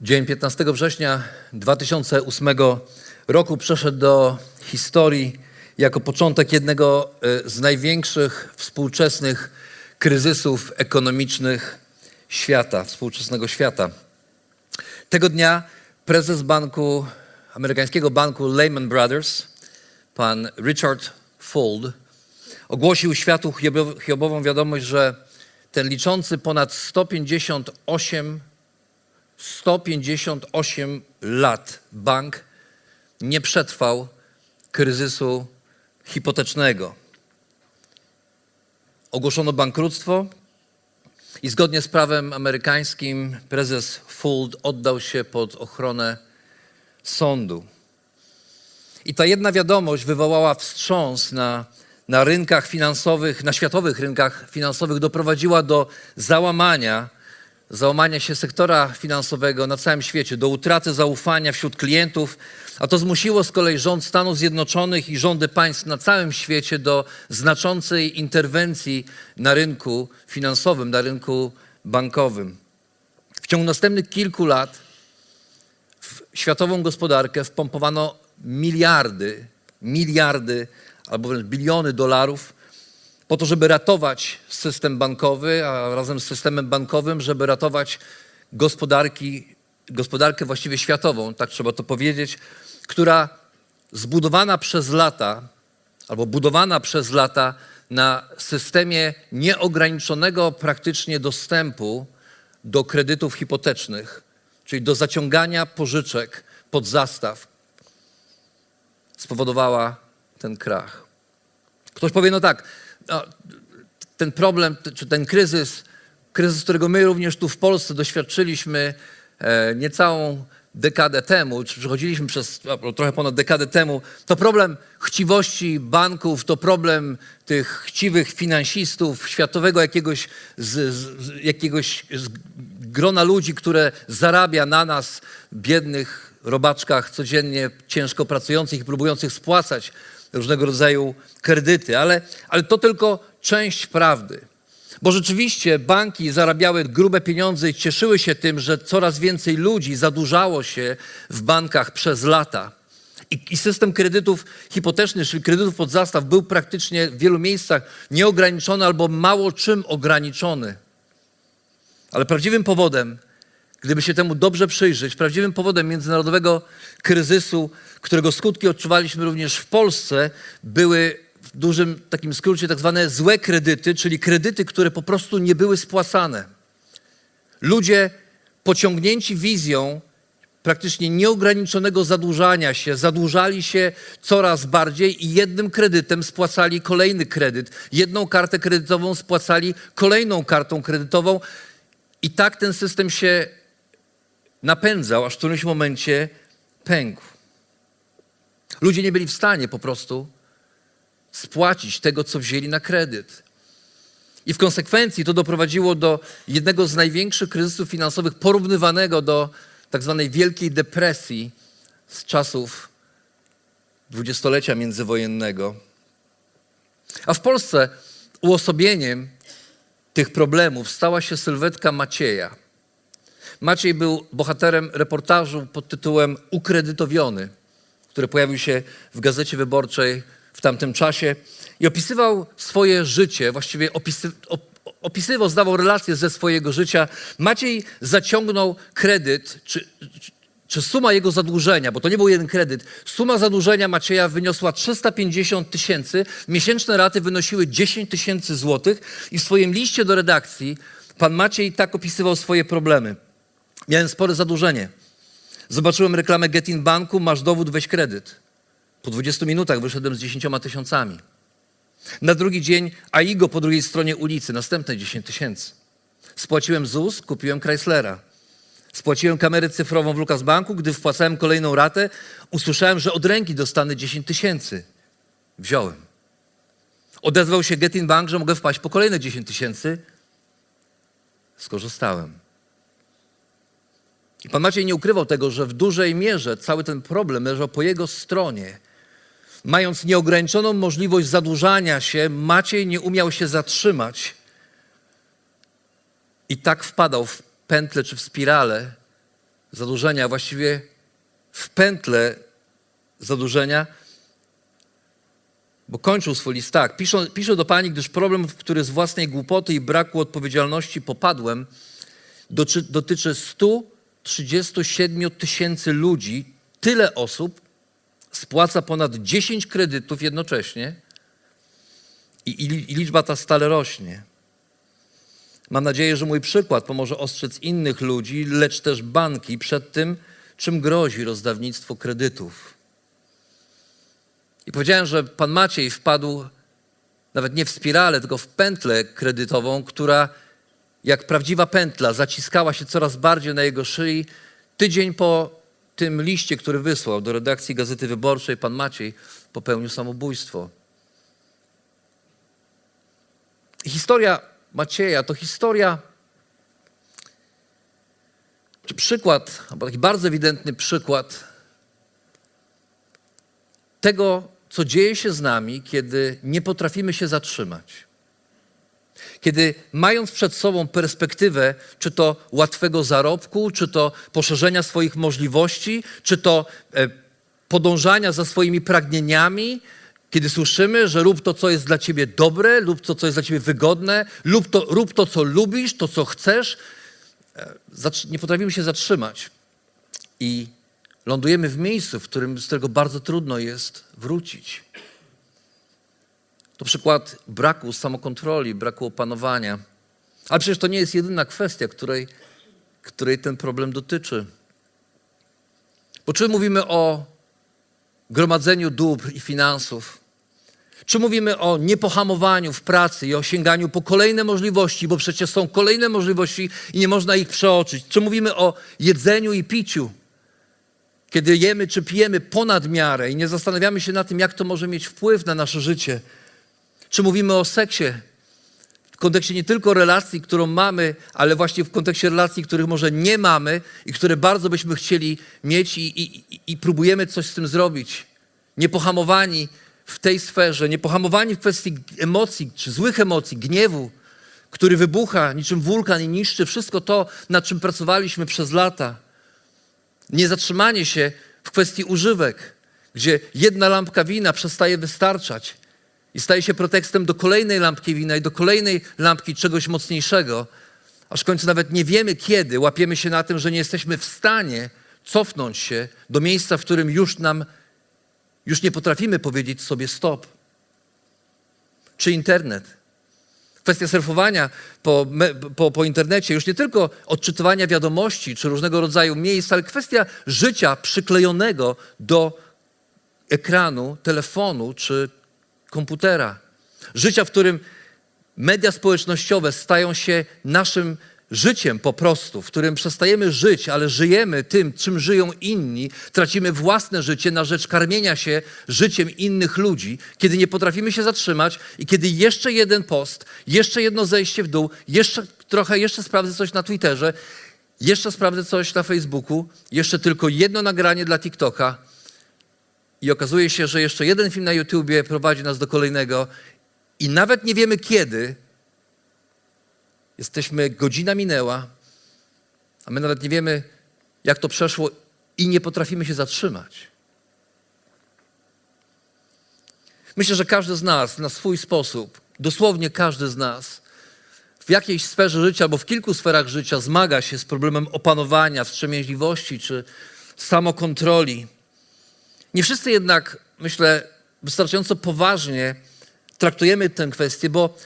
Dzień 15 września 2008 roku przeszedł do historii jako początek jednego e, z największych współczesnych kryzysów ekonomicznych świata, współczesnego świata. Tego dnia prezes banku, amerykańskiego banku Lehman Brothers, pan Richard Fuld, ogłosił światu hiobową wiadomość, że ten liczący ponad 158 158 lat bank nie przetrwał kryzysu hipotecznego. Ogłoszono bankructwo i zgodnie z prawem amerykańskim prezes Fuld oddał się pod ochronę sądu. I ta jedna wiadomość wywołała wstrząs na, na rynkach finansowych, na światowych rynkach finansowych, doprowadziła do załamania załamania się sektora finansowego na całym świecie, do utraty zaufania wśród klientów, a to zmusiło z kolei rząd Stanów Zjednoczonych i rządy państw na całym świecie do znaczącej interwencji na rynku finansowym, na rynku bankowym. W ciągu następnych kilku lat w światową gospodarkę wpompowano miliardy, miliardy albo wręcz biliony dolarów po to, żeby ratować system bankowy, a razem z systemem bankowym, żeby ratować gospodarki, gospodarkę właściwie światową, tak trzeba to powiedzieć, która zbudowana przez lata, albo budowana przez lata na systemie nieograniczonego praktycznie dostępu do kredytów hipotecznych, czyli do zaciągania pożyczek pod zastaw, spowodowała ten krach. Ktoś powie, no tak, ten problem, czy ten kryzys, kryzys, którego my również tu w Polsce doświadczyliśmy e, niecałą dekadę temu, czy przechodziliśmy przez trochę ponad dekadę temu, to problem chciwości banków, to problem tych chciwych finansistów, światowego jakiegoś, z, z, jakiegoś z grona ludzi, które zarabia na nas, biednych robaczkach, codziennie ciężko pracujących i próbujących spłacać różnego rodzaju kredyty, ale, ale to tylko część prawdy. Bo rzeczywiście banki zarabiały grube pieniądze i cieszyły się tym, że coraz więcej ludzi zadłużało się w bankach przez lata. I, I, system kredytów hipotecznych, czyli kredytów pod zastaw, był praktycznie w wielu miejscach nieograniczony albo mało czym ograniczony. Ale prawdziwym powodem, gdyby się temu dobrze przyjrzeć, prawdziwym powodem międzynarodowego kryzysu którego skutki odczuwaliśmy również w Polsce, były w dużym takim skrócie tak zwane złe kredyty, czyli kredyty, które po prostu nie były spłacane. Ludzie pociągnięci wizją praktycznie nieograniczonego zadłużania się, zadłużali się coraz bardziej i jednym kredytem spłacali kolejny kredyt. Jedną kartę kredytową spłacali kolejną kartą kredytową i tak ten system się napędzał, aż w którymś momencie pękł. Ludzie nie byli w stanie po prostu spłacić tego, co wzięli na kredyt. I w konsekwencji to doprowadziło do jednego z największych kryzysów finansowych, porównywanego do tak zwanej Wielkiej Depresji z czasów dwudziestolecia międzywojennego. A w Polsce uosobieniem tych problemów stała się sylwetka Macieja. Maciej był bohaterem reportażu pod tytułem Ukredytowiony który pojawił się w Gazecie Wyborczej w tamtym czasie i opisywał swoje życie, właściwie opisy, opisywał, zdawał relacje ze swojego życia. Maciej zaciągnął kredyt, czy, czy suma jego zadłużenia, bo to nie był jeden kredyt, suma zadłużenia Macieja wyniosła 350 tysięcy, miesięczne raty wynosiły 10 tysięcy złotych i w swoim liście do redakcji pan Maciej tak opisywał swoje problemy. Miałem spore zadłużenie. Zobaczyłem reklamę Getin Banku, masz dowód, weź kredyt. Po 20 minutach wyszedłem z 10 tysiącami. Na drugi dzień Aigo po drugiej stronie ulicy, następne 10 tysięcy. Spłaciłem ZUS, kupiłem Chryslera. Spłaciłem kamerę cyfrową w Lukas Banku. Gdy wpłacałem kolejną ratę, usłyszałem, że od ręki dostanę 10 tysięcy. Wziąłem. Odezwał się Getin Bank, że mogę wpaść po kolejne 10 tysięcy. Skorzystałem. I pan Maciej nie ukrywał tego, że w dużej mierze cały ten problem leżał po jego stronie. Mając nieograniczoną możliwość zadłużania się, Maciej nie umiał się zatrzymać i tak wpadał w pętlę czy w spiralę zadłużenia, właściwie w pętlę zadłużenia, bo kończył swój list tak. Piszę, piszę do pani, gdyż problem, w który z własnej głupoty i braku odpowiedzialności popadłem, dotyczy 137 tysięcy ludzi. Tyle osób spłaca ponad 10 kredytów jednocześnie i, i, i liczba ta stale rośnie. Mam nadzieję, że mój przykład pomoże ostrzec innych ludzi, lecz też banki przed tym, czym grozi rozdawnictwo kredytów. I powiedziałem, że pan Maciej wpadł nawet nie w spiralę, tylko w pętlę kredytową, która jak prawdziwa pętla zaciskała się coraz bardziej na jego szyi. Tydzień po tym liście, który wysłał do redakcji Gazety Wyborczej, pan Maciej popełnił samobójstwo. Historia Macieja to historia, czy przykład, albo taki bardzo ewidentny przykład tego, co dzieje się z nami, kiedy nie potrafimy się zatrzymać. Kiedy mając przed sobą perspektywę, czy to łatwego zarobku, czy to poszerzenia swoich możliwości, czy to e, podążania za swoimi pragnieniami, kiedy słyszymy, że rób to, co jest dla ciebie dobre, lub to, co jest dla ciebie wygodne, lub to, rób to, co lubisz, to, co chcesz, e, nie potrafimy się zatrzymać. I lądujemy w miejscu, w którym, z którego bardzo trudno jest wrócić. To przykład braku samokontroli, braku opanowania. Ale przecież to nie jest jedyna kwestia, której, której ten problem dotyczy. Bo czy mówimy o gromadzeniu dóbr i finansów, czy mówimy o niepohamowaniu w pracy i o sięganiu po kolejne możliwości, bo przecież są kolejne możliwości i nie można ich przeoczyć? Czy mówimy o jedzeniu i piciu? Kiedy jemy czy pijemy ponad miarę i nie zastanawiamy się nad tym, jak to może mieć wpływ na nasze życie. Czy mówimy o seksie w kontekście nie tylko relacji, którą mamy, ale właśnie w kontekście relacji, których może nie mamy i które bardzo byśmy chcieli mieć i, i, i próbujemy coś z tym zrobić. Niepohamowani w tej sferze, niepohamowani w kwestii emocji, czy złych emocji, gniewu, który wybucha niczym wulkan i niszczy wszystko to, nad czym pracowaliśmy przez lata. Niezatrzymanie się w kwestii używek, gdzie jedna lampka wina przestaje wystarczać i staje się pretekstem do kolejnej lampki wina i do kolejnej lampki czegoś mocniejszego, aż w końcu nawet nie wiemy kiedy łapiemy się na tym, że nie jesteśmy w stanie cofnąć się do miejsca, w którym już nam, już nie potrafimy powiedzieć sobie stop. Czy internet? Kwestia surfowania po, po, po internecie, już nie tylko odczytywania wiadomości czy różnego rodzaju miejsc, ale kwestia życia przyklejonego do ekranu, telefonu czy komputera. Życia, w którym media społecznościowe stają się naszym życiem po prostu, w którym przestajemy żyć, ale żyjemy tym, czym żyją inni, tracimy własne życie na rzecz karmienia się życiem innych ludzi, kiedy nie potrafimy się zatrzymać i kiedy jeszcze jeden post, jeszcze jedno zejście w dół, jeszcze trochę, jeszcze sprawdzę coś na Twitterze, jeszcze sprawdzę coś na Facebooku, jeszcze tylko jedno nagranie dla TikToka i okazuje się, że jeszcze jeden film na YouTubie prowadzi nas do kolejnego i nawet nie wiemy kiedy, Jesteśmy, godzina minęła, a my nawet nie wiemy, jak to przeszło i nie potrafimy się zatrzymać. Myślę, że każdy z nas na swój sposób, dosłownie każdy z nas, w jakiejś sferze życia albo w kilku sferach życia zmaga się z problemem opanowania, wstrzemięźliwości czy samokontroli. Nie wszyscy jednak, myślę, wystarczająco poważnie traktujemy tę kwestię, bo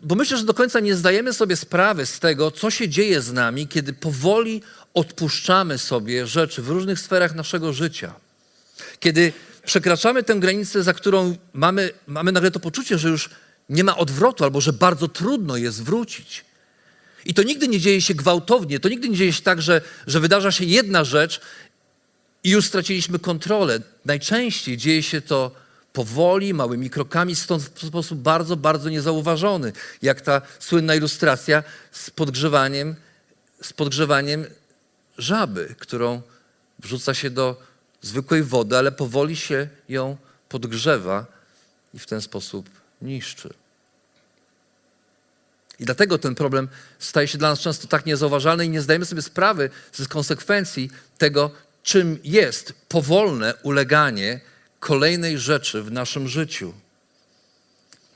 bo myślę, że do końca nie zdajemy sobie sprawy z tego, co się dzieje z nami, kiedy powoli odpuszczamy sobie rzeczy w różnych sferach naszego życia. Kiedy przekraczamy tę granicę, za którą mamy, mamy nagle to poczucie, że już nie ma odwrotu, albo że bardzo trudno jest wrócić. I to nigdy nie dzieje się gwałtownie, to nigdy nie dzieje się tak, że, że wydarza się jedna rzecz i już straciliśmy kontrolę. Najczęściej dzieje się to powoli, małymi krokami, stąd w sposób bardzo, bardzo niezauważony, jak ta słynna ilustracja z podgrzewaniem, z podgrzewaniem żaby, którą wrzuca się do zwykłej wody, ale powoli się ją podgrzewa i w ten sposób niszczy. I dlatego ten problem staje się dla nas często tak niezauważalny i nie zdajemy sobie sprawy z konsekwencji tego, czym jest powolne uleganie kolejnej rzeczy w naszym życiu.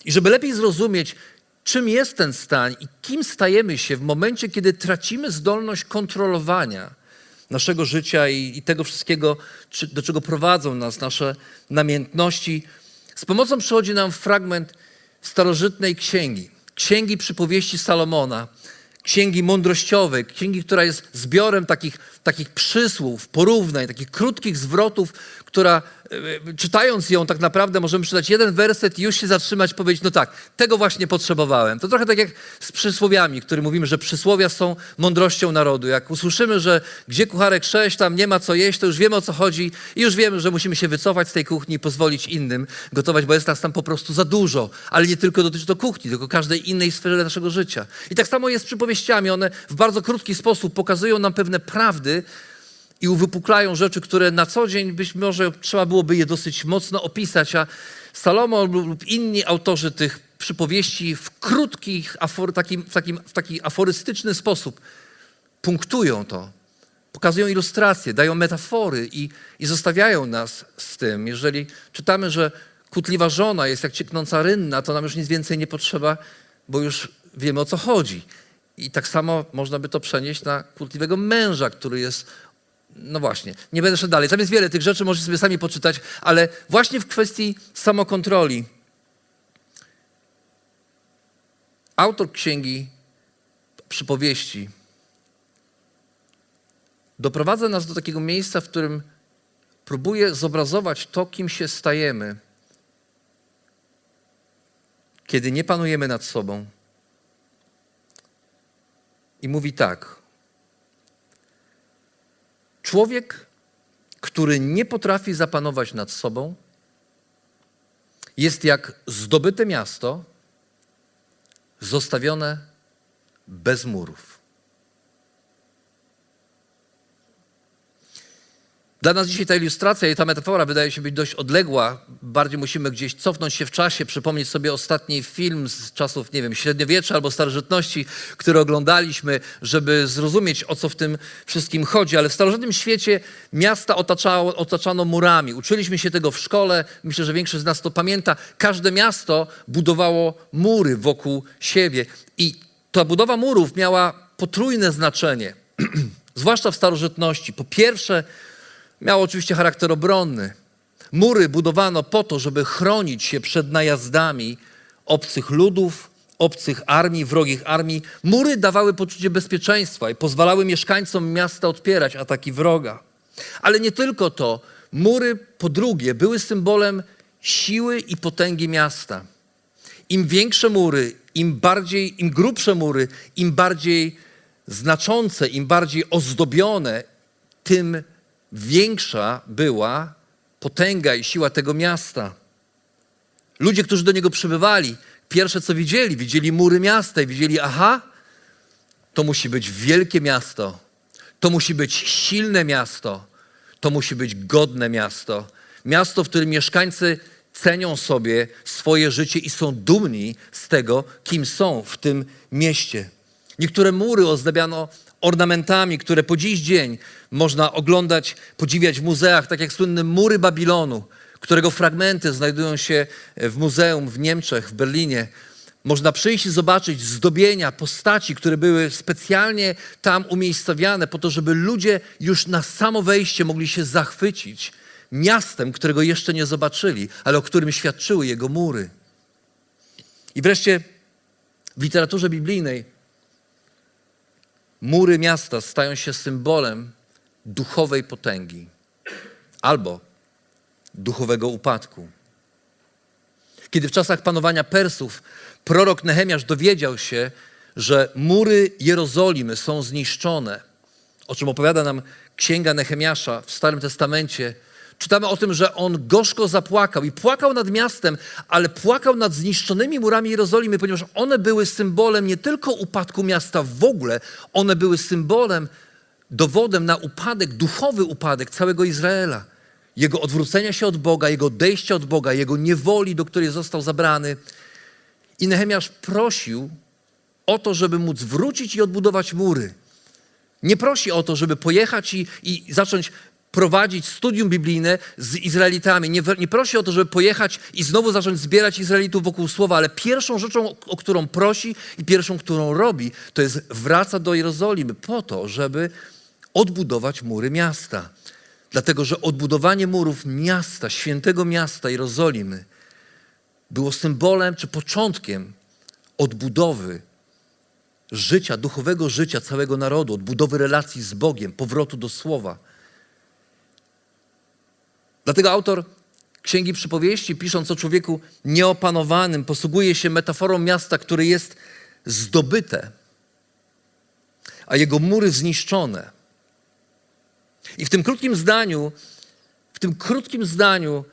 I żeby lepiej zrozumieć, czym jest ten stan i kim stajemy się w momencie, kiedy tracimy zdolność kontrolowania naszego życia i, i tego wszystkiego, czy, do czego prowadzą nas nasze namiętności, z pomocą przychodzi nam fragment starożytnej księgi, księgi przypowieści Salomona, księgi mądrościowej, księgi, która jest zbiorem takich, takich przysłów, porównań, takich krótkich zwrotów, która czytając ją tak naprawdę możemy przeczytać jeden werset i już się zatrzymać, powiedzieć, no tak, tego właśnie potrzebowałem. To trochę tak jak z przysłowiami, które mówimy, że przysłowia są mądrością narodu. Jak usłyszymy, że gdzie kucharek sześć, tam nie ma co jeść, to już wiemy o co chodzi i już wiemy, że musimy się wycofać z tej kuchni i pozwolić innym gotować, bo jest nas tam po prostu za dużo. Ale nie tylko dotyczy to kuchni, tylko każdej innej sferze naszego życia. I tak samo jest z przypowieściami. One w bardzo krótki sposób pokazują nam pewne prawdy, i uwypuklają rzeczy, które na co dzień być może trzeba byłoby je dosyć mocno opisać, a Salomon lub inni autorzy tych przypowieści w krótkich, afor, takim, w, takim, w taki aforystyczny sposób punktują to, pokazują ilustracje, dają metafory i, i zostawiają nas z tym. Jeżeli czytamy, że kutliwa żona jest jak cieknąca rynna, to nam już nic więcej nie potrzeba, bo już wiemy o co chodzi. I tak samo można by to przenieść na kutliwego męża, który jest no właśnie, nie będę szedł dalej. Tam jest wiele tych rzeczy, możecie sobie sami poczytać, ale właśnie w kwestii samokontroli. Autor księgi przypowieści doprowadza nas do takiego miejsca, w którym próbuje zobrazować to, kim się stajemy, kiedy nie panujemy nad sobą. I mówi tak: Człowiek, który nie potrafi zapanować nad sobą, jest jak zdobyte miasto, zostawione bez murów. Dla nas dzisiaj ta ilustracja i ta metafora wydaje się być dość odległa. Bardziej musimy gdzieś cofnąć się w czasie, przypomnieć sobie ostatni film z czasów, nie wiem, średniowiecza albo starożytności, który oglądaliśmy, żeby zrozumieć, o co w tym wszystkim chodzi. Ale w starożytnym świecie miasta otaczało, otaczano murami. Uczyliśmy się tego w szkole. Myślę, że większość z nas to pamięta. Każde miasto budowało mury wokół siebie. I ta budowa murów miała potrójne znaczenie, zwłaszcza w starożytności. Po pierwsze, miało oczywiście charakter obronny. Mury budowano po to, żeby chronić się przed najazdami obcych ludów, obcych armii, wrogich armii. Mury dawały poczucie bezpieczeństwa i pozwalały mieszkańcom miasta odpierać ataki wroga. Ale nie tylko to. Mury, po drugie, były symbolem siły i potęgi miasta. Im większe mury, im bardziej, im grubsze mury, im bardziej znaczące, im bardziej ozdobione, tym większa była potęga i siła tego miasta. Ludzie, którzy do niego przybywali, pierwsze co widzieli, widzieli mury miasta i widzieli, aha, to musi być wielkie miasto, to musi być silne miasto, to musi być godne miasto. Miasto, w którym mieszkańcy cenią sobie swoje życie i są dumni z tego, kim są w tym mieście. Niektóre mury ozdabiano ornamentami, które po dziś dzień można oglądać, podziwiać w muzeach, tak jak słynne mury Babilonu, którego fragmenty znajdują się w muzeum w Niemczech, w Berlinie. Można przyjść i zobaczyć zdobienia, postaci, które były specjalnie tam umiejscowiane po to, żeby ludzie już na samo wejście mogli się zachwycić miastem, którego jeszcze nie zobaczyli, ale o którym świadczyły jego mury. I wreszcie w literaturze biblijnej mury miasta stają się symbolem duchowej potęgi. Albo duchowego upadku. Kiedy w czasach panowania Persów prorok Nehemiasz dowiedział się, że mury Jerozolimy są zniszczone, o czym opowiada nam księga Nehemiasza w Starym Testamencie, czytamy o tym, że on gorzko zapłakał i płakał nad miastem, ale płakał nad zniszczonymi murami Jerozolimy, ponieważ one były symbolem nie tylko upadku miasta w ogóle, one były symbolem, dowodem na upadek, duchowy upadek całego Izraela. Jego odwrócenia się od Boga, jego odejścia od Boga, jego niewoli, do której został zabrany. I Nehemiasz prosił o to, żeby móc wrócić i odbudować mury. Nie prosi o to, żeby pojechać i, i zacząć prowadzić studium biblijne z Izraelitami. Nie, nie, prosi o to, żeby pojechać i znowu zacząć zbierać Izraelitów wokół słowa, ale pierwszą rzeczą, o którą prosi i pierwszą, którą robi, to jest wraca do Jerozolimy po to, żeby odbudować mury miasta. Dlatego, że odbudowanie murów miasta, świętego miasta Jerozolimy, było symbolem czy początkiem odbudowy życia, duchowego życia całego narodu, odbudowy relacji z Bogiem, powrotu do Słowa. Dlatego autor Księgi Przypowieści, pisząc o człowieku nieopanowanym, posługuje się metaforą miasta, które jest zdobyte, a jego mury zniszczone. I w tym krótkim zdaniu, w tym krótkim zdaniu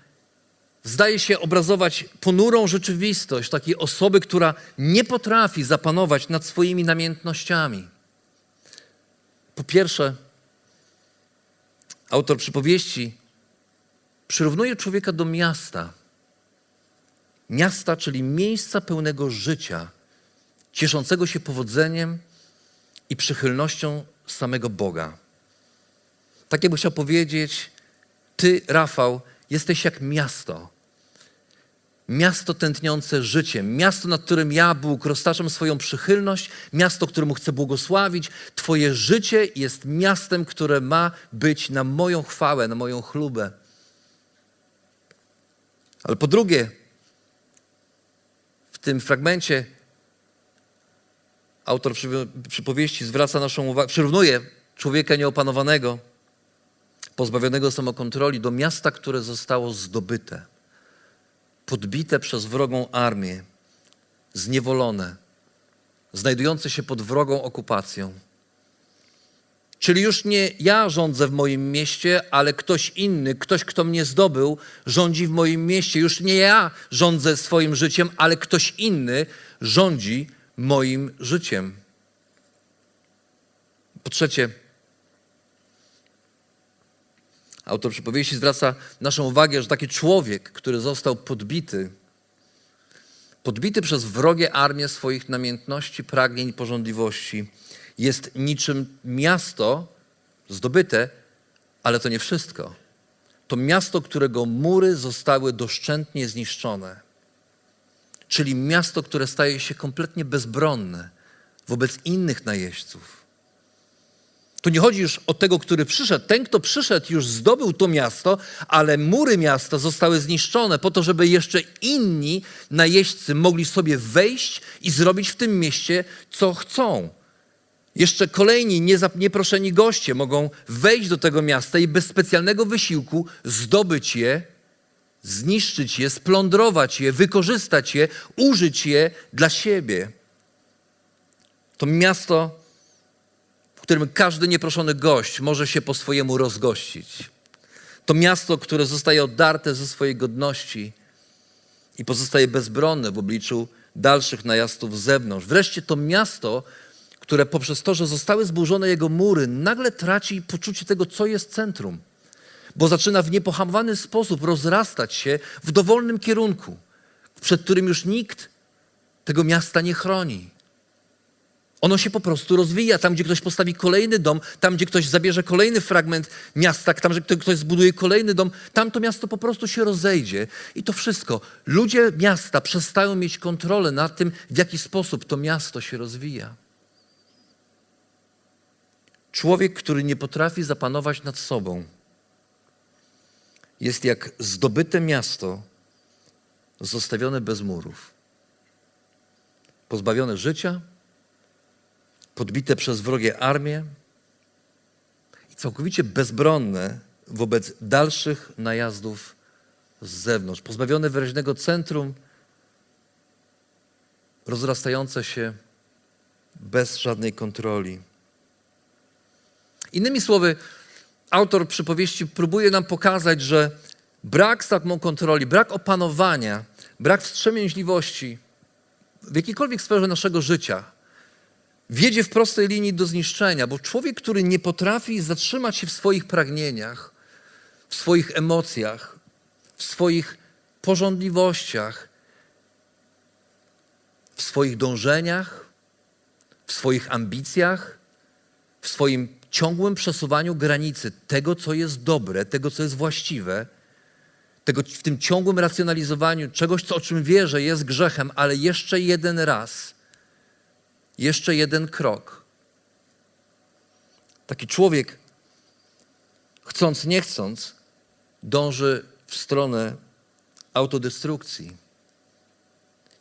zdaje się obrazować ponurą rzeczywistość takiej osoby, która nie potrafi zapanować nad swoimi namiętnościami. Po pierwsze, autor przypowieści przyrównuje człowieka do miasta. Miasta, czyli miejsca pełnego życia, cieszącego się powodzeniem i przychylnością samego Boga. Tak jakby chciał powiedzieć, ty, Rafał, jesteś jak miasto. Miasto tętniące życiem, miasto, nad którym ja, Bóg, roztaczam swoją przychylność, miasto, któremu chcę błogosławić. Twoje życie jest miastem, które ma być na moją chwałę, na moją chlubę. Ale po drugie, w tym fragmencie autor przypowieści zwraca naszą uwagę, przyrównuje człowieka nieopanowanego pozbawionego samokontroli, do miasta, które zostało zdobyte, podbite przez wrogą armię, zniewolone, znajdujące się pod wrogą okupacją. Czyli już nie ja rządzę w moim mieście, ale ktoś inny, ktoś, kto mnie zdobył, rządzi w moim mieście. Już nie ja rządzę swoim życiem, ale ktoś inny rządzi moim życiem. Po trzecie, Autor przypowieści zwraca naszą uwagę, że taki człowiek, który został podbity, podbity przez wrogie armię swoich namiętności, pragnień i porządliwości, jest niczym miasto zdobyte, ale to nie wszystko. To miasto, którego mury zostały doszczętnie zniszczone. Czyli miasto, które staje się kompletnie bezbronne wobec innych najeźdźców. Tu nie chodzi już o tego, który przyszedł. Ten, kto przyszedł, już zdobył to miasto, ale mury miasta zostały zniszczone po to, żeby jeszcze inni najeźdźcy mogli sobie wejść i zrobić w tym mieście, co chcą. Jeszcze kolejni nieproszeni goście mogą wejść do tego miasta i bez specjalnego wysiłku zdobyć je, zniszczyć je, splądrować je, wykorzystać je, użyć je dla siebie. To miasto którym każdy nieproszony gość może się po swojemu rozgościć. To miasto, które zostaje oddarte ze swojej godności i pozostaje bezbronne w obliczu dalszych najazdów z zewnątrz. Wreszcie to miasto, które poprzez to, że zostały zburzone jego mury, nagle traci poczucie tego, co jest centrum, bo zaczyna w niepohamowany sposób rozrastać się w dowolnym kierunku, przed którym już nikt tego miasta nie chroni. Ono się po prostu rozwija. Tam, gdzie ktoś postawi kolejny dom, tam, gdzie ktoś zabierze kolejny fragment miasta, tam, gdzie ktoś zbuduje kolejny dom, tam to miasto po prostu się rozejdzie. I to wszystko. Ludzie miasta przestają mieć kontrolę nad tym, w jaki sposób to miasto się rozwija. Człowiek, który nie potrafi zapanować nad sobą, jest jak zdobyte miasto zostawione bez murów, pozbawione życia podbite przez wrogie armie i całkowicie bezbronne wobec dalszych najazdów z zewnątrz, pozbawione wyraźnego centrum, rozrastające się bez żadnej kontroli. Innymi słowy, autor przypowieści próbuje nam pokazać, że brak samokontroli, brak opanowania, brak wstrzemięźliwości w jakiejkolwiek sferze naszego życia wiedzie w prostej linii do zniszczenia, bo człowiek, który nie potrafi zatrzymać się w swoich pragnieniach, w swoich emocjach, w swoich porządliwościach, w swoich dążeniach, w swoich ambicjach, w swoim ciągłym przesuwaniu granicy tego, co jest dobre, tego, co jest właściwe, tego, w tym ciągłym racjonalizowaniu czegoś, co, o czym wie, że jest grzechem, ale jeszcze jeden raz, jeszcze jeden krok. Taki człowiek, chcąc, nie chcąc, dąży w stronę autodestrukcji.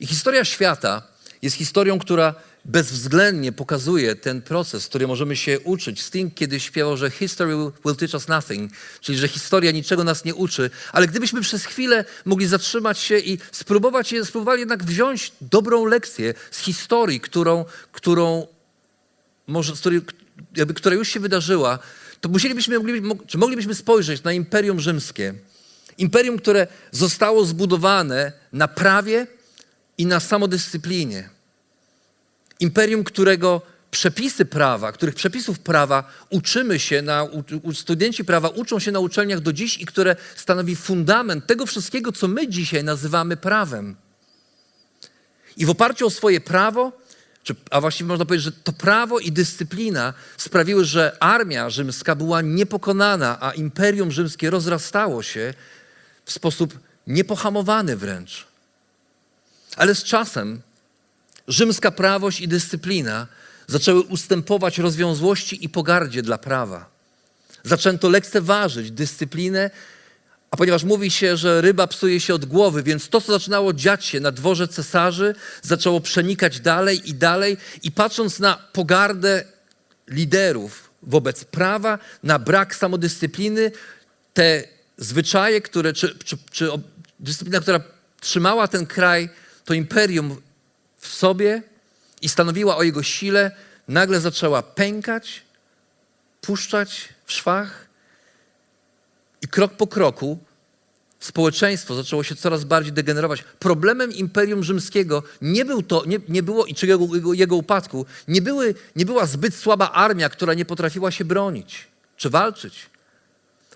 I historia świata jest historią, która bezwzględnie pokazuje ten proces, który możemy się uczyć. Sting kiedyś śpiewał, że history will teach us nothing, czyli że historia niczego nas nie uczy, ale gdybyśmy przez chwilę mogli zatrzymać się i spróbować, spróbowali jednak wziąć dobrą lekcję z historii, którą, którą może, z której, jakby, która już się wydarzyła, to musielibyśmy, czy moglibyśmy spojrzeć na Imperium Rzymskie. Imperium, które zostało zbudowane na prawie i na samodyscyplinie. Imperium, którego przepisy prawa, których przepisów prawa uczymy się, na, u, studenci prawa uczą się na uczelniach do dziś i które stanowi fundament tego wszystkiego, co my dzisiaj nazywamy prawem. I w oparciu o swoje prawo, czy, a właściwie można powiedzieć, że to prawo i dyscyplina sprawiły, że armia rzymska była niepokonana, a imperium rzymskie rozrastało się w sposób niepohamowany wręcz. Ale z czasem rzymska prawość i dyscyplina zaczęły ustępować rozwiązłości i pogardzie dla prawa. Zaczęto lekceważyć dyscyplinę, a ponieważ mówi się, że ryba psuje się od głowy, więc to, co zaczynało dziać się na dworze cesarzy, zaczęło przenikać dalej i dalej, i patrząc na pogardę liderów wobec prawa, na brak samodyscypliny, te zwyczaje, które, czy, czy, czy dyscyplina, która trzymała ten kraj, to imperium w sobie i stanowiła o jego sile, nagle zaczęła pękać, puszczać w szwach i krok po kroku społeczeństwo zaczęło się coraz bardziej degenerować. Problemem Imperium Rzymskiego nie, był to, nie, nie było, czy jego, jego, jego upadku, nie, były, nie była zbyt słaba armia, która nie potrafiła się bronić czy walczyć.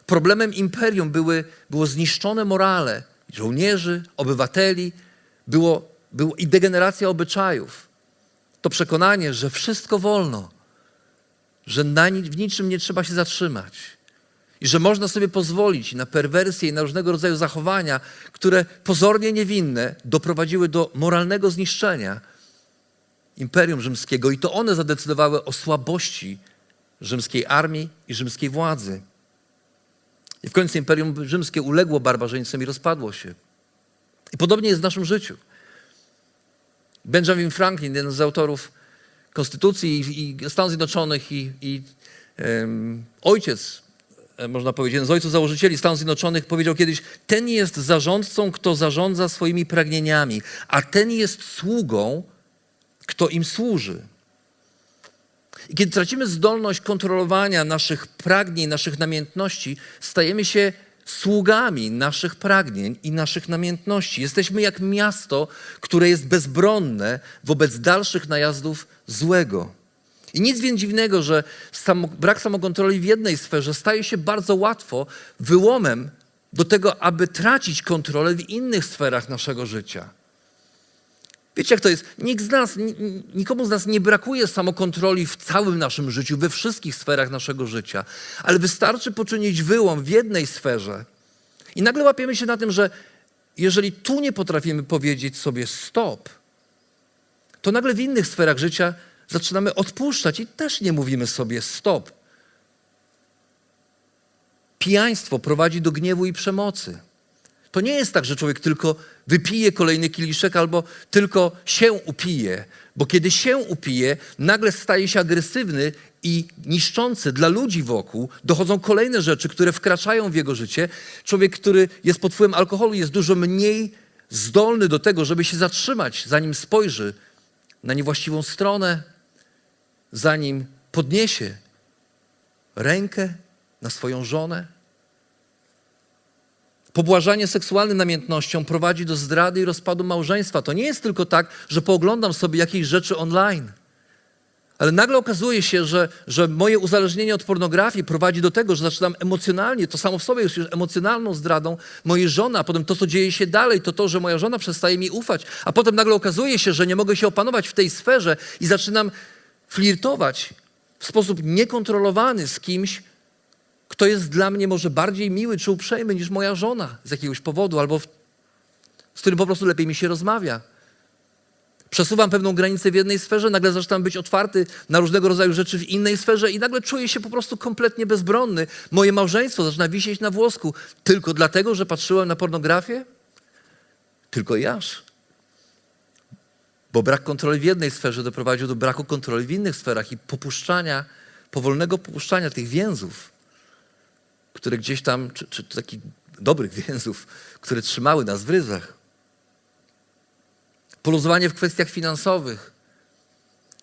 Problemem imperium były, było zniszczone morale żołnierzy, obywateli, było, było i degeneracja obyczajów. To przekonanie, że wszystko wolno, że na, w niczym nie trzeba się zatrzymać i że można sobie pozwolić na perwersje i na różnego rodzaju zachowania, które pozornie niewinne doprowadziły do moralnego zniszczenia Imperium Rzymskiego i to one zadecydowały o słabości rzymskiej armii i rzymskiej władzy. I w końcu Imperium Rzymskie uległo barbarzyńcom i rozpadło się. I podobnie jest w naszym życiu. Benjamin Franklin, jeden z autorów Konstytucji i, Stanów Zjednoczonych i, i um, ojciec, e, można powiedzieć, jeden z ojców założycieli Stanów Zjednoczonych powiedział kiedyś, ten jest zarządcą, kto zarządza swoimi pragnieniami, a ten jest sługą, kto im służy. I kiedy tracimy zdolność kontrolowania naszych pragnień, naszych namiętności, stajemy się sługami naszych pragnień i naszych namiętności. Jesteśmy jak miasto, które jest bezbronne wobec dalszych najazdów złego. I nic więc dziwnego, że samo, brak samokontroli w jednej sferze staje się bardzo łatwo wyłomem do tego, aby tracić kontrolę w innych sferach naszego życia. Wiecie, jak to jest? Nikt z nas, nikomu z nas nie brakuje samokontroli w całym naszym życiu, we wszystkich sferach naszego życia, ale wystarczy poczynić wyłom w jednej sferze i nagle łapiemy się na tym, że jeżeli tu nie potrafimy powiedzieć sobie stop, to nagle w innych sferach życia zaczynamy odpuszczać i też nie mówimy sobie stop. Pijaństwo prowadzi do gniewu i przemocy. To nie jest tak, że człowiek tylko wypije kolejny kieliszek albo tylko się upije, bo kiedy się upije, nagle staje się agresywny i niszczące dla ludzi wokół, dochodzą kolejne rzeczy, które wkraczają w jego życie. Człowiek, który jest pod wpływem alkoholu, jest dużo mniej zdolny do tego, żeby się zatrzymać, zanim spojrzy na niewłaściwą stronę, zanim podniesie rękę na swoją żonę. Pobłażanie seksualnym namiętnością prowadzi do zdrady i rozpadu małżeństwa. To nie jest tylko tak, że pooglądam sobie jakieś rzeczy online. Ale nagle okazuje się, że, że moje uzależnienie od pornografii prowadzi do tego, że zaczynam emocjonalnie, to samo w sobie już emocjonalną zdradą mojej żony, a potem to, co dzieje się dalej, to to, że moja żona przestaje mi ufać, a potem nagle okazuje się, że nie mogę się opanować w tej sferze i zaczynam flirtować w sposób niekontrolowany z kimś, kto jest dla mnie może bardziej miły czy uprzejmy niż moja żona z jakiegoś powodu, albo w, z którym po prostu lepiej mi się rozmawia. Przesuwam pewną granicę w jednej sferze, nagle zaczynam być otwarty na różnego rodzaju rzeczy w innej sferze i nagle czuję się po prostu kompletnie bezbronny. Moje małżeństwo zaczyna wisieć na włosku tylko dlatego, że patrzyłem na pornografię? Tylko jaż. Bo brak kontroli w jednej sferze doprowadził do braku kontroli w innych sferach i popuszczania, powolnego popuszczania tych więzów, które gdzieś tam, czy, czy takich dobrych więzów, które trzymały nas w ryzach. Poluzowanie w kwestiach finansowych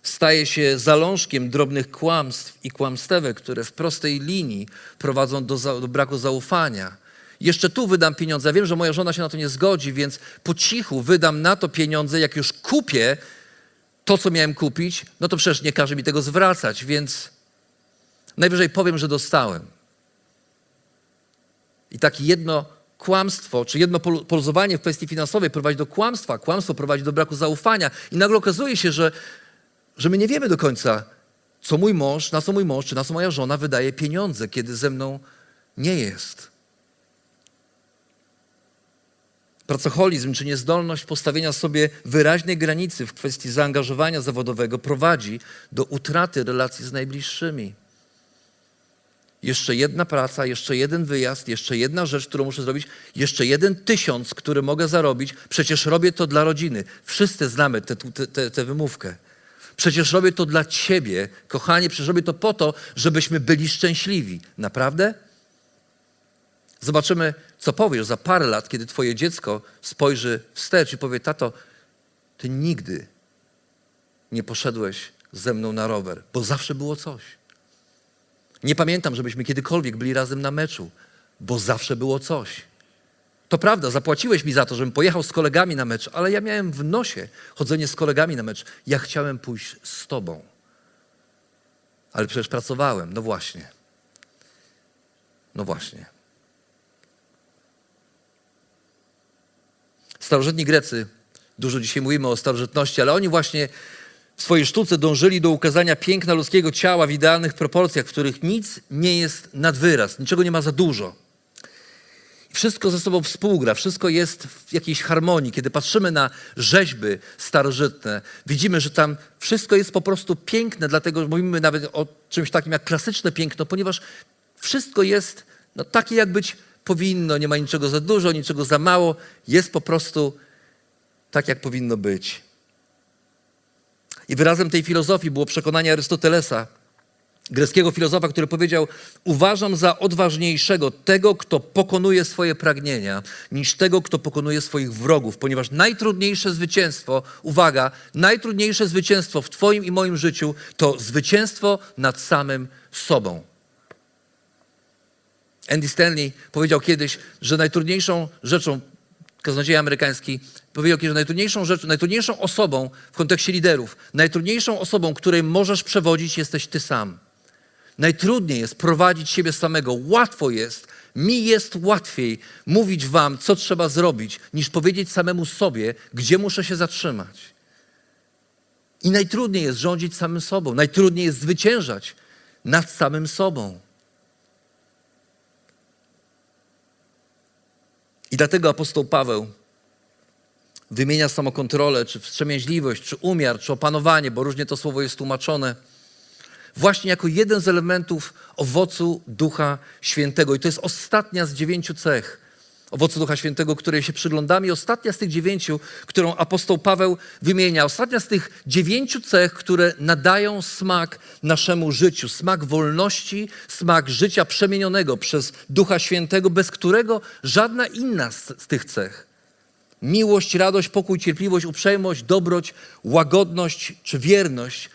staje się zalążkiem drobnych kłamstw i kłamstewek, które w prostej linii prowadzą do, za, do braku zaufania. Jeszcze tu wydam pieniądze. Ja wiem, że moja żona się na to nie zgodzi, więc po cichu wydam na to pieniądze. Jak już kupię to, co miałem kupić, no to przecież nie każe mi tego zwracać, więc najwyżej powiem, że dostałem. I takie jedno kłamstwo, czy jedno poluzowanie w kwestii finansowej prowadzi do kłamstwa, kłamstwo prowadzi do braku zaufania. I nagle okazuje się, że, że my nie wiemy do końca, co mój mąż, na co mój mąż, czy na co moja żona wydaje pieniądze, kiedy ze mną nie jest. Pracoholizm, czy niezdolność postawienia sobie wyraźnej granicy w kwestii zaangażowania zawodowego prowadzi do utraty relacji z najbliższymi jeszcze jedna praca, jeszcze jeden wyjazd, jeszcze jedna rzecz, którą muszę zrobić, jeszcze jeden tysiąc, który mogę zarobić. Przecież robię to dla rodziny. Wszyscy znamy tę wymówkę. Przecież robię to dla ciebie, kochanie, przecież robię to po to, żebyśmy byli szczęśliwi. Naprawdę? Zobaczymy, co powiesz za parę lat, kiedy twoje dziecko spojrzy wstecz i powie, tato, ty nigdy nie poszedłeś ze mną na rower, bo zawsze było coś. Nie pamiętam, żebyśmy kiedykolwiek byli razem na meczu, bo zawsze było coś. To prawda, zapłaciłeś mi za to, żebym pojechał z kolegami na mecz, ale ja miałem w nosie chodzenie z kolegami na mecz. Ja chciałem pójść z tobą. Ale przecież pracowałem. No właśnie. No właśnie. Starożytni Grecy, dużo dzisiaj mówimy o starożytności, ale oni właśnie w swojej sztuce dążyli do ukazania piękna ludzkiego ciała w idealnych proporcjach, w których nic nie jest nad wyraz, niczego nie ma za dużo. Wszystko ze sobą współgra, wszystko jest w jakiejś harmonii. Kiedy patrzymy na rzeźby starożytne, widzimy, że tam wszystko jest po prostu piękne, dlatego mówimy nawet o czymś takim jak klasyczne piękno, ponieważ wszystko jest no, takie, jak być powinno, nie ma niczego za dużo, niczego za mało, jest po prostu tak, jak powinno być. I wyrazem tej filozofii było przekonanie Arystotelesa, greckiego filozofa, który powiedział: Uważam za odważniejszego tego, kto pokonuje swoje pragnienia, niż tego, kto pokonuje swoich wrogów, ponieważ najtrudniejsze zwycięstwo, uwaga, najtrudniejsze zwycięstwo w Twoim i moim życiu to zwycięstwo nad samym sobą. Andy Stanley powiedział kiedyś, że najtrudniejszą rzeczą kaznodzieja amerykański, powiedział, że najtrudniejszą rzeczą, najtrudniejszą osobą w kontekście liderów, najtrudniejszą osobą, której możesz przewodzić, jesteś ty sam. Najtrudniej jest prowadzić siebie samego. Łatwo jest, mi jest łatwiej mówić wam, co trzeba zrobić, niż powiedzieć samemu sobie, gdzie muszę się zatrzymać. I najtrudniej jest rządzić samym sobą, najtrudniej jest zwyciężać nad samym sobą. I dlatego apostoł Paweł wymienia samokontrolę, czy wstrzemięźliwość, czy umiar, czy opanowanie, bo różnie to słowo jest tłumaczone, właśnie jako jeden z elementów owocu Ducha Świętego. I to jest ostatnia z dziewięciu cech owocu Ducha Świętego, której się przyglądamy. Ostatnia z tych dziewięciu, którą apostoł Paweł wymienia, ostatnia z tych dziewięciu cech, które nadają smak naszemu życiu, smak wolności, smak życia przemienionego przez Ducha Świętego, bez którego żadna inna z, z tych cech miłość, radość, pokój, cierpliwość, uprzejmość, dobroć, łagodność czy wierność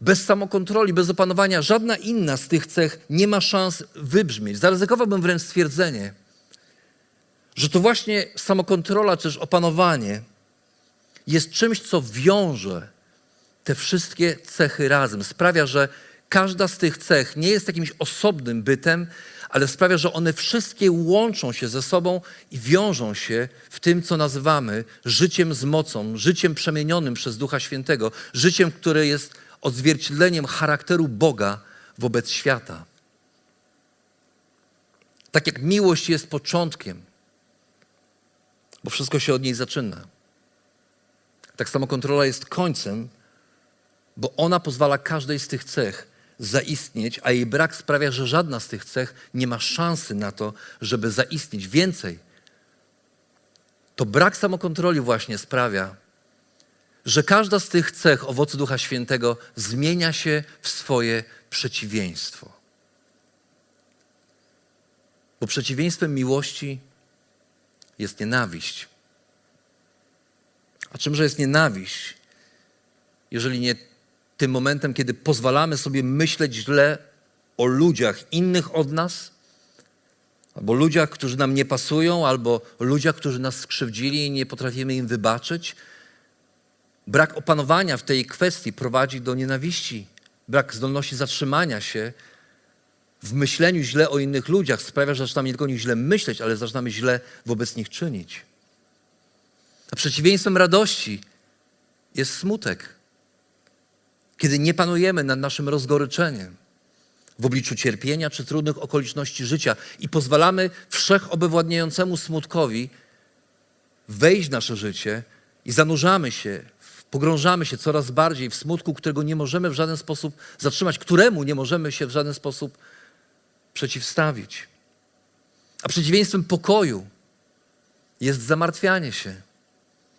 bez samokontroli, bez opanowania, żadna inna z tych cech nie ma szans wybrzmieć. Zaryzykowałbym wręcz stwierdzenie, że to właśnie samokontrola czy też opanowanie jest czymś, co wiąże te wszystkie cechy razem. Sprawia, że każda z tych cech nie jest jakimś osobnym bytem, ale sprawia, że one wszystkie łączą się ze sobą i wiążą się w tym, co nazywamy życiem z mocą, życiem przemienionym przez Ducha Świętego, życiem, które jest odzwierciedleniem charakteru Boga wobec świata. Tak jak miłość jest początkiem, bo wszystko się od niej zaczyna. Tak samo kontrola jest końcem, bo ona pozwala każdej z tych cech zaistnieć, a jej brak sprawia, że żadna z tych cech nie ma szansy na to, żeby zaistnieć. Więcej, to brak samokontroli właśnie sprawia, że każda z tych cech owocu Ducha Świętego zmienia się w swoje przeciwieństwo. Bo przeciwieństwem miłości jest nienawiść. A czymże jest nienawiść, jeżeli nie tym momentem, kiedy pozwalamy sobie myśleć źle o ludziach innych od nas, albo ludziach, którzy nam nie pasują, albo ludziach, którzy nas skrzywdzili i nie potrafimy im wybaczyć. Brak opanowania w tej kwestii prowadzi do nienawiści. Brak zdolności zatrzymania się w myśleniu źle o innych ludziach sprawia, że zaczynamy nie tylko o źle myśleć, ale zaczynamy źle wobec nich czynić. A przeciwieństwem radości jest smutek kiedy nie panujemy nad naszym rozgoryczeniem w obliczu cierpienia czy trudnych okoliczności życia i pozwalamy wszechobywładniającemu smutkowi wejść w nasze życie i zanurzamy się, pogrążamy się coraz bardziej w smutku, którego nie możemy w żaden sposób zatrzymać, któremu nie możemy się w żaden sposób przeciwstawić. A przeciwieństwem pokoju jest zamartwianie się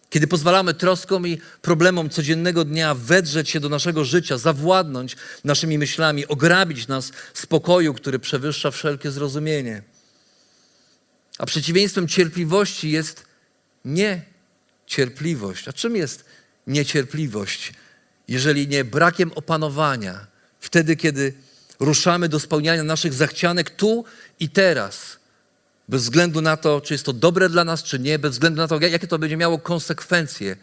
kiedy pozwalamy troskom i problemom codziennego dnia wedrzeć się do naszego życia, zawładnąć naszymi myślami, ograbić nas spokoju, który przewyższa wszelkie zrozumienie. A przeciwieństwem cierpliwości jest niecierpliwość. A czym jest niecierpliwość? Jeżeli nie brakiem opanowania, wtedy, kiedy ruszamy do spełniania naszych zachcianek tu i teraz bez względu na to, czy jest to dobre dla nas, czy nie, bez względu na to, jakie to będzie miało konsekwencje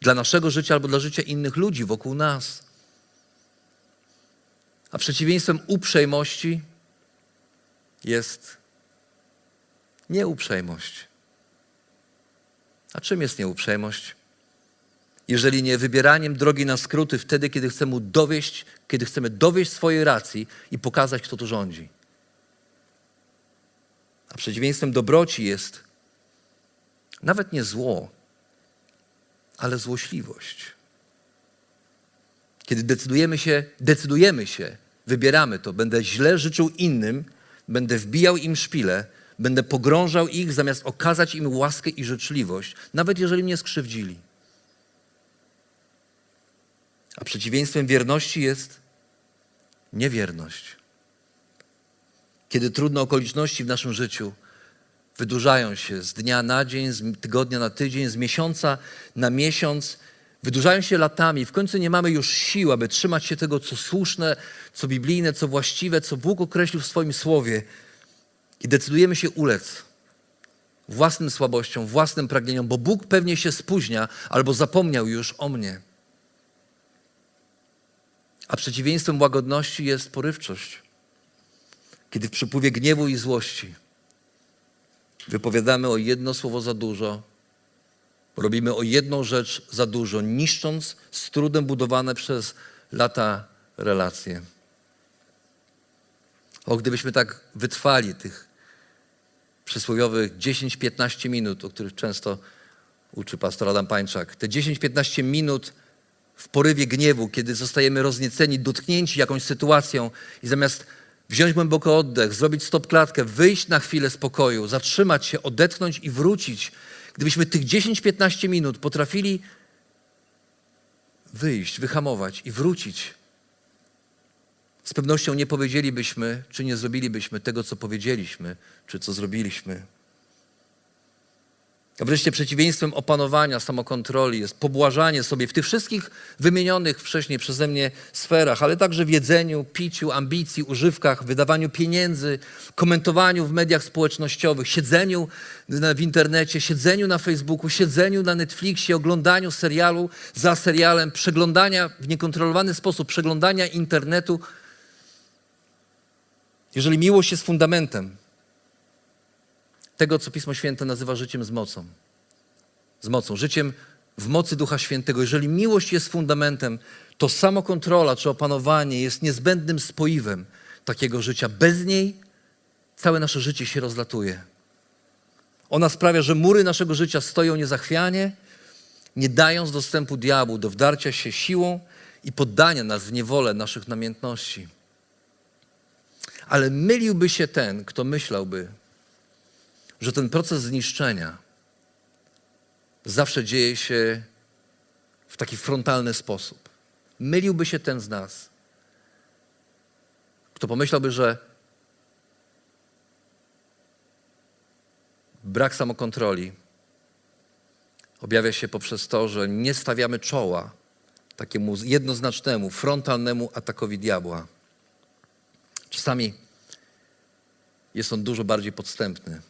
dla naszego życia albo dla życia innych ludzi wokół nas. A przeciwieństwem uprzejmości jest nieuprzejmość. A czym jest nieuprzejmość? Jeżeli nie wybieraniem drogi na skróty wtedy, kiedy chcemy dowieść, kiedy chcemy dowieść swojej racji i pokazać, kto tu rządzi. A przeciwieństwem dobroci jest nawet nie zło, ale złośliwość. Kiedy decydujemy się, decydujemy się, wybieramy to, będę źle życzył innym, będę wbijał im szpilę, będę pogrążał ich, zamiast okazać im łaskę i życzliwość, nawet jeżeli mnie skrzywdzili. A przeciwieństwem wierności jest niewierność kiedy trudne okoliczności w naszym życiu wydłużają się z dnia na dzień, z tygodnia na tydzień, z miesiąca na miesiąc, wydłużają się latami. W końcu nie mamy już sił, aby trzymać się tego, co słuszne, co biblijne, co właściwe, co Bóg określił w swoim słowie. I decydujemy się ulec własnym słabościom, własnym pragnieniom, bo Bóg pewnie się spóźnia albo zapomniał już o mnie. A przeciwieństwem łagodności jest porywczość kiedy w przypływie gniewu i złości wypowiadamy o jedno słowo za dużo, robimy o jedną rzecz za dużo, niszcząc z trudem budowane przez lata relacje. O, gdybyśmy tak wytrwali tych przysłowiowych 10-15 minut, o których często uczy pastor Adam Pańczak, te 10-15 minut w porywie gniewu, kiedy zostajemy roznieceni, dotknięci jakąś sytuacją i zamiast wziąć głęboko oddech, zrobić stop klatkę, wyjść na chwilę spokoju, zatrzymać się, odetchnąć i wrócić. Gdybyśmy tych 10-15 minut potrafili wyjść, wyhamować i wrócić, z pewnością nie powiedzielibyśmy, czy nie zrobilibyśmy tego, co powiedzieliśmy, czy co zrobiliśmy. Wreszcie przeciwieństwem opanowania, samokontroli jest pobłażanie sobie w tych wszystkich wymienionych wcześniej przeze mnie sferach, ale także w jedzeniu, piciu, ambicji, używkach, wydawaniu pieniędzy, komentowaniu w mediach społecznościowych, siedzeniu w internecie, siedzeniu na Facebooku, siedzeniu na Netflixie, oglądaniu serialu za serialem, przeglądania w niekontrolowany sposób, przeglądania internetu. Jeżeli miłość jest fundamentem, tego, co Pismo Święte nazywa życiem z mocą. Z mocą, życiem w mocy Ducha Świętego. Jeżeli miłość jest fundamentem, to samokontrola czy opanowanie jest niezbędnym spoiwem takiego życia. Bez niej całe nasze życie się rozlatuje. Ona sprawia, że mury naszego życia stoją niezachwianie, nie dając dostępu diabłu do wdarcia się siłą i poddania nas w niewolę naszych namiętności. Ale myliłby się ten, kto myślałby, że ten proces zniszczenia zawsze dzieje się w taki frontalny sposób. Myliłby się ten z nas, kto pomyślałby, że brak samokontroli objawia się poprzez to, że nie stawiamy czoła takiemu jednoznacznemu, frontalnemu atakowi diabła. Czasami jest on dużo bardziej podstępny.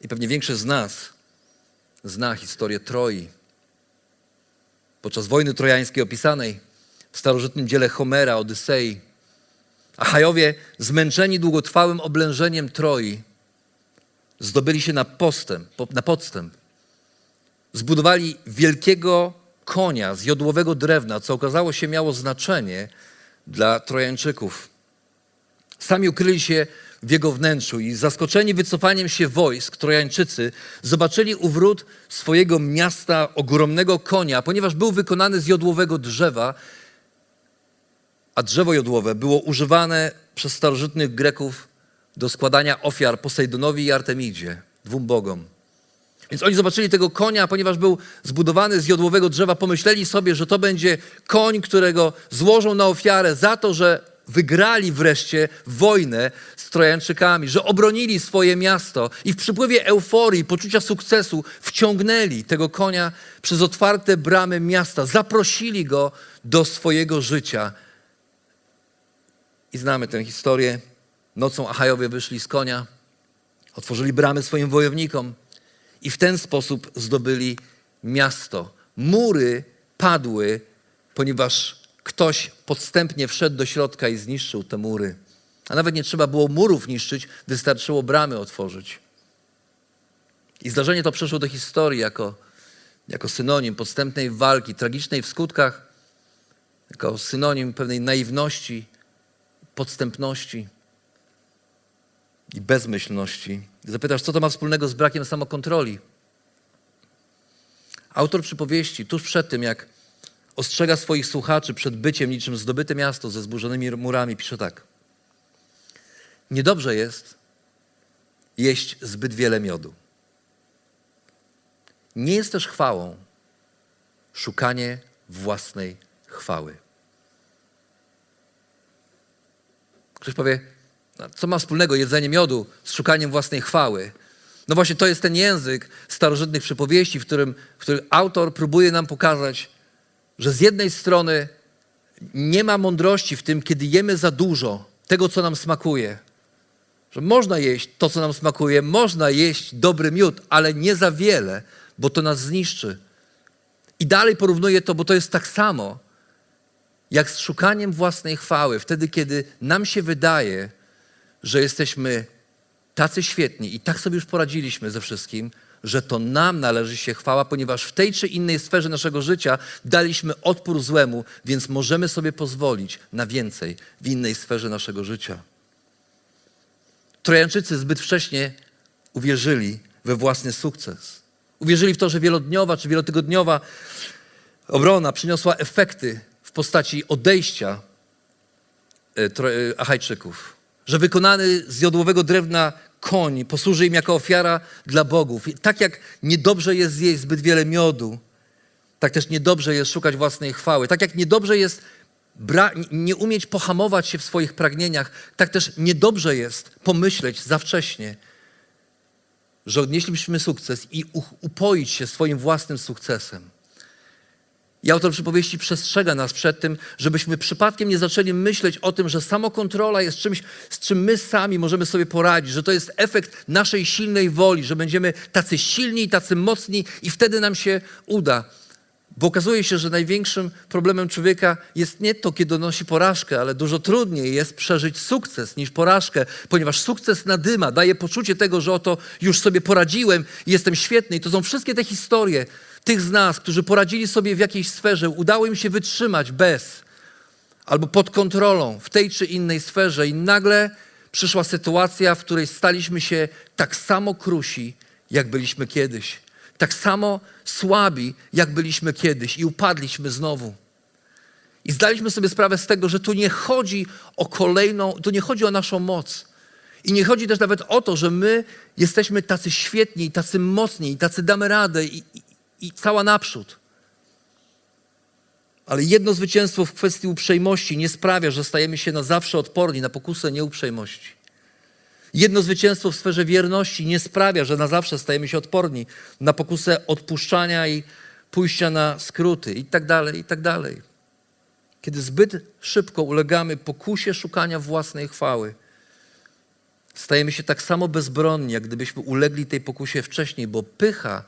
I pewnie większość z nas zna historię Troi. Podczas wojny trojańskiej opisanej w starożytnym dziele Homera, Odysei, Achajowie, zmęczeni długotrwałym oblężeniem Troi, zdobyli się na postęp, na podstęp. Zbudowali wielkiego konia z jodłowego drewna, co okazało się miało znaczenie dla Trojańczyków. Sami ukryli się w jego wnętrzu i zaskoczeni wycofaniem się wojsk, Trojańczycy zobaczyli u wrót swojego miasta ogromnego konia, ponieważ był wykonany z jodłowego drzewa, a drzewo jodłowe było używane przez starożytnych Greków do składania ofiar Posejdonowi i Artemidzie, dwóm bogom. Więc oni zobaczyli tego konia, ponieważ był zbudowany z jodłowego drzewa, pomyśleli sobie, że to będzie koń, którego złożą na ofiarę za to, że wygrali wreszcie wojnę z Trojańczykami, że obronili swoje miasto i w przypływie euforii, poczucia sukcesu wciągnęli tego konia przez otwarte bramy miasta, zaprosili go do swojego życia. I znamy tę historię. Nocą Achajowie wyszli z konia, otworzyli bramy swoim wojownikom i w ten sposób zdobyli miasto. Mury padły, ponieważ ktoś podstępnie wszedł do środka i zniszczył te mury. A nawet nie trzeba było murów niszczyć, wystarczyło bramy otworzyć. I zdarzenie to przeszło do historii jako, jako synonim podstępnej walki, tragicznej w skutkach, jako synonim pewnej naiwności, podstępności i bezmyślności. Zapytasz, co to ma wspólnego z brakiem samokontroli? Autor przypowieści, tuż przed tym, jak ostrzega swoich słuchaczy przed byciem niczym zdobyte miasto ze zburzonymi murami, pisze tak. Niedobrze jest jeść zbyt wiele miodu. Nie jest też chwałą szukanie własnej chwały. Ktoś powie, co ma wspólnego jedzenie miodu z szukaniem własnej chwały? No właśnie to jest ten język starożytnych przypowieści, w którym, w którym autor próbuje nam pokazać, że z jednej strony nie ma mądrości w tym, kiedy jemy za dużo tego, co nam smakuje. Że można jeść to, co nam smakuje, można jeść dobry miód, ale nie za wiele, bo to nas zniszczy. I dalej porównuję to, bo to jest tak samo, jak z szukaniem własnej chwały, wtedy, kiedy nam się wydaje, że jesteśmy tacy świetni i tak sobie już poradziliśmy ze wszystkim, że to nam należy się chwała, ponieważ w tej czy innej sferze naszego życia daliśmy odpór złemu, więc możemy sobie pozwolić na więcej w innej sferze naszego życia. Trojańczycy zbyt wcześnie uwierzyli we własny sukces. Uwierzyli w to, że wielodniowa czy wielotygodniowa obrona przyniosła efekty w postaci odejścia e, e, Achajczyków. Że wykonany z jodłowego drewna koń posłuży im jako ofiara dla bogów. I tak jak niedobrze jest zjeść zbyt wiele miodu, tak też niedobrze jest szukać własnej chwały. Tak jak niedobrze jest nie umieć pohamować się w swoich pragnieniach, tak też niedobrze jest pomyśleć za wcześnie, że odnieśliśmy sukces i upoić się swoim własnym sukcesem. I autor przypowieści przestrzega nas przed tym, żebyśmy przypadkiem nie zaczęli myśleć o tym, że samokontrola jest czymś, z czym my sami możemy sobie poradzić, że to jest efekt naszej silnej woli, że będziemy tacy silni tacy mocni i wtedy nam się uda. Bo okazuje się, że największym problemem człowieka jest nie to, kiedy donosi porażkę, ale dużo trudniej jest przeżyć sukces niż porażkę, ponieważ sukces nadyma, daje poczucie tego, że oto już sobie poradziłem i jestem świetny. I to są wszystkie te historie tych z nas, którzy poradzili sobie w jakiejś sferze, udało im się wytrzymać bez albo pod kontrolą w tej czy innej sferze i nagle przyszła sytuacja, w której staliśmy się tak samo krusi, jak byliśmy kiedyś. Tak samo słabi, jak byliśmy kiedyś i upadliśmy znowu. I zdaliśmy sobie sprawę z tego, że tu nie chodzi o kolejną, tu nie chodzi o naszą moc. I nie chodzi też nawet o to, że my jesteśmy tacy świetni, tacy mocni, tacy damy radę i, i, cała naprzód. Ale jedno zwycięstwo w kwestii uprzejmości nie sprawia, że stajemy się na zawsze odporni na pokusę nieuprzejmości. Jedno zwycięstwo w sferze wierności nie sprawia, że na zawsze stajemy się odporni na pokusę odpuszczania i pójścia na skróty i tak dalej, i tak dalej. Kiedy zbyt szybko ulegamy pokusie szukania własnej chwały, stajemy się tak samo bezbronni, jak gdybyśmy ulegli tej pokusie wcześniej, bo pycha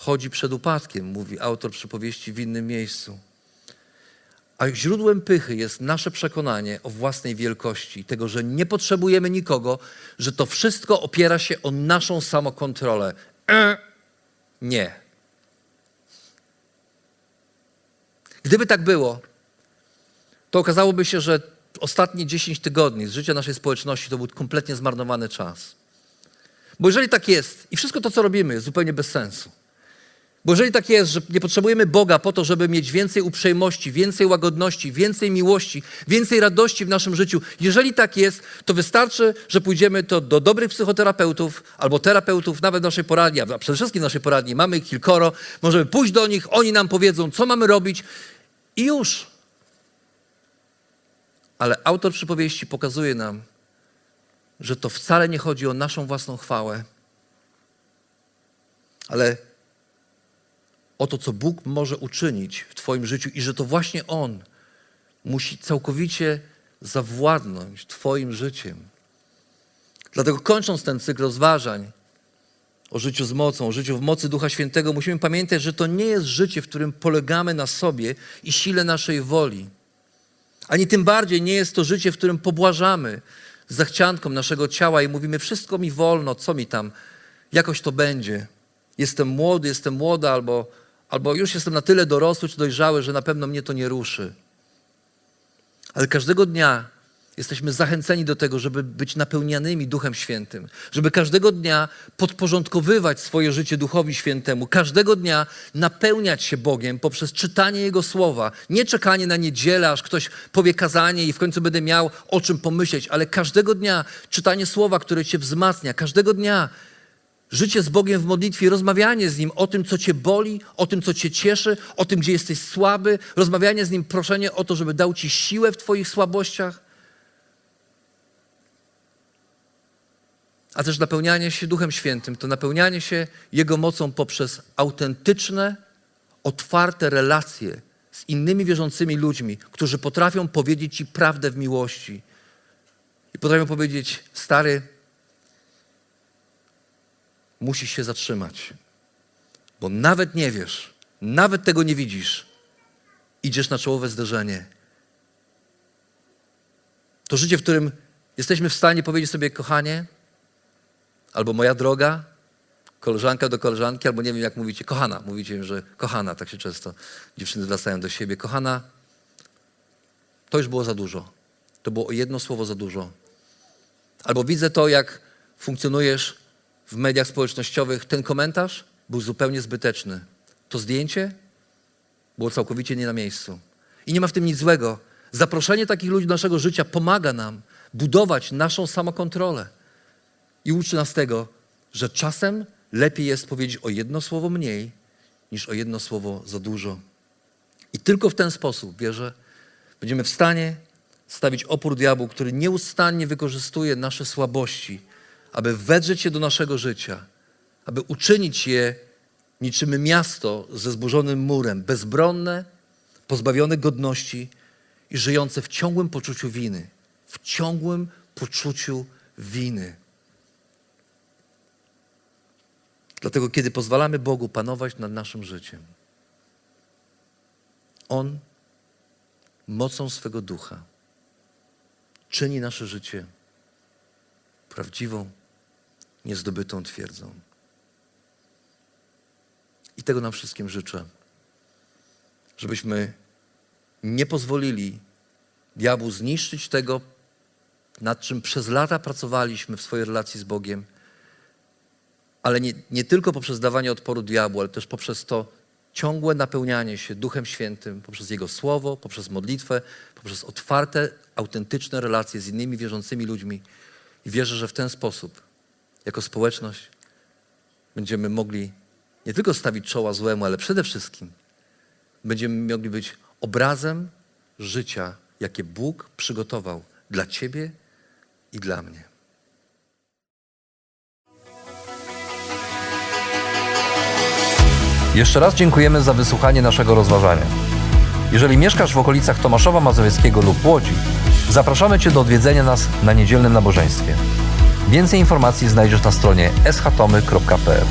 chodzi przed upadkiem, mówi autor przypowieści w innym miejscu. A źródłem pychy jest nasze przekonanie o własnej wielkości, tego, że nie potrzebujemy nikogo, że to wszystko opiera się o naszą samokontrolę. E, nie. Gdyby tak było, to okazałoby się, że ostatnie 10 tygodni z życia naszej społeczności to był kompletnie zmarnowany czas. Bo jeżeli tak jest i wszystko to, co robimy, jest zupełnie bez sensu, bo jeżeli tak jest, że nie potrzebujemy Boga po to, żeby mieć więcej uprzejmości, więcej łagodności, więcej miłości, więcej radości w naszym życiu, jeżeli tak jest, to wystarczy, że pójdziemy to do dobrych psychoterapeutów albo terapeutów, nawet naszej poradni, a przede wszystkim naszej poradni, mamy ich kilkoro, możemy pójść do nich, oni nam powiedzą, co mamy robić i już. Ale autor przypowieści pokazuje nam, że to wcale nie chodzi o naszą własną chwałę, ale o to, co Bóg może uczynić w Twoim życiu i że to właśnie On musi całkowicie zawładnąć Twoim życiem. Dlatego kończąc ten cykl rozważań o życiu z mocą, o życiu w mocy Ducha Świętego, musimy pamiętać, że to nie jest życie, w którym polegamy na sobie i sile naszej woli. Ani tym bardziej nie jest to życie, w którym pobłażamy zachciankom naszego ciała i mówimy, wszystko mi wolno, co mi tam, jakoś to będzie. Jestem młody, jestem młoda, albo, albo już jestem na tyle dorosły czy dojrzały, że na pewno mnie to nie ruszy. Ale każdego dnia jesteśmy zachęceni do tego, żeby być napełnianymi Duchem Świętym, żeby każdego dnia podporządkowywać swoje życie Duchowi Świętemu, każdego dnia napełniać się Bogiem poprzez czytanie Jego Słowa, nie czekanie na niedzielę, aż ktoś powie kazanie i w końcu będę miał o czym pomyśleć, ale każdego dnia czytanie Słowa, które Cię wzmacnia, każdego dnia Życie z Bogiem w modlitwie, rozmawianie z Nim o tym, co Cię boli, o tym, co Cię cieszy, o tym, gdzie jesteś słaby, rozmawianie z Nim, proszenie o to, żeby dał Ci siłę w Twoich słabościach, a też napełnianie się Duchem Świętym, to napełnianie się Jego mocą poprzez autentyczne, otwarte relacje z innymi wierzącymi ludźmi, którzy potrafią powiedzieć Ci prawdę w miłości. I potrafią powiedzieć, stary, musisz się zatrzymać. Bo nawet nie wiesz, nawet tego nie widzisz, idziesz na czołowe zderzenie. To życie, w którym jesteśmy w stanie powiedzieć sobie, kochanie, albo moja droga, koleżanka do koleżanki, albo nie wiem jak mówicie, kochana. Mówicie, że kochana, tak się często dziewczyny zwracają do siebie. Kochana, to już było za dużo. To było jedno słowo za dużo. Albo widzę to, jak funkcjonujesz w mediach społecznościowych, ten komentarz był zupełnie zbyteczny. To zdjęcie było całkowicie nie na miejscu. I nie ma w tym nic złego, Zaproszenie takich ludzi do naszego życia pomaga nam budować naszą samokontrolę i uczy nas tego, że czasem lepiej jest powiedzieć o jedno słowo mniej, niż o jedno słowo za dużo. I tylko w ten sposób, wierzę, będziemy w stanie stawić opór diabłu, który nieustannie wykorzystuje nasze słabości, aby wedrzeć się do naszego życia, aby uczynić je niczym miasto ze zburzonym murem, bezbronne, pozbawione godności i żyjące w ciągłym poczuciu winy. W ciągłym poczuciu winy. Dlatego, kiedy pozwalamy Bogu panować nad naszym życiem, On mocą swego ducha czyni nasze życie prawdziwą, niezdobytą twierdzą. I tego nam wszystkim życzę, żebyśmy nie pozwolili diabłu zniszczyć tego, nad czym przez lata pracowaliśmy w swojej relacji z Bogiem, ale nie, nie tylko poprzez dawanie odporu diabłu, ale też poprzez to ciągłe napełnianie się Duchem Świętym, poprzez Jego Słowo, poprzez modlitwę, poprzez otwarte, autentyczne relacje z innymi wierzącymi ludźmi. I wierzę, że w ten sposób, jako społeczność, będziemy mogli nie tylko stawić czoła złemu, ale przede wszystkim będziemy mogli być obrazem życia, jakie Bóg przygotował dla Ciebie i dla mnie. Jeszcze raz dziękujemy za wysłuchanie naszego rozważania. Jeżeli mieszkasz w okolicach Tomaszowa Mazowieckiego lub Łodzi, zapraszamy Cię do odwiedzenia nas na niedzielnym nabożeństwie. Więcej informacji znajdziesz na stronie schatomy.pl.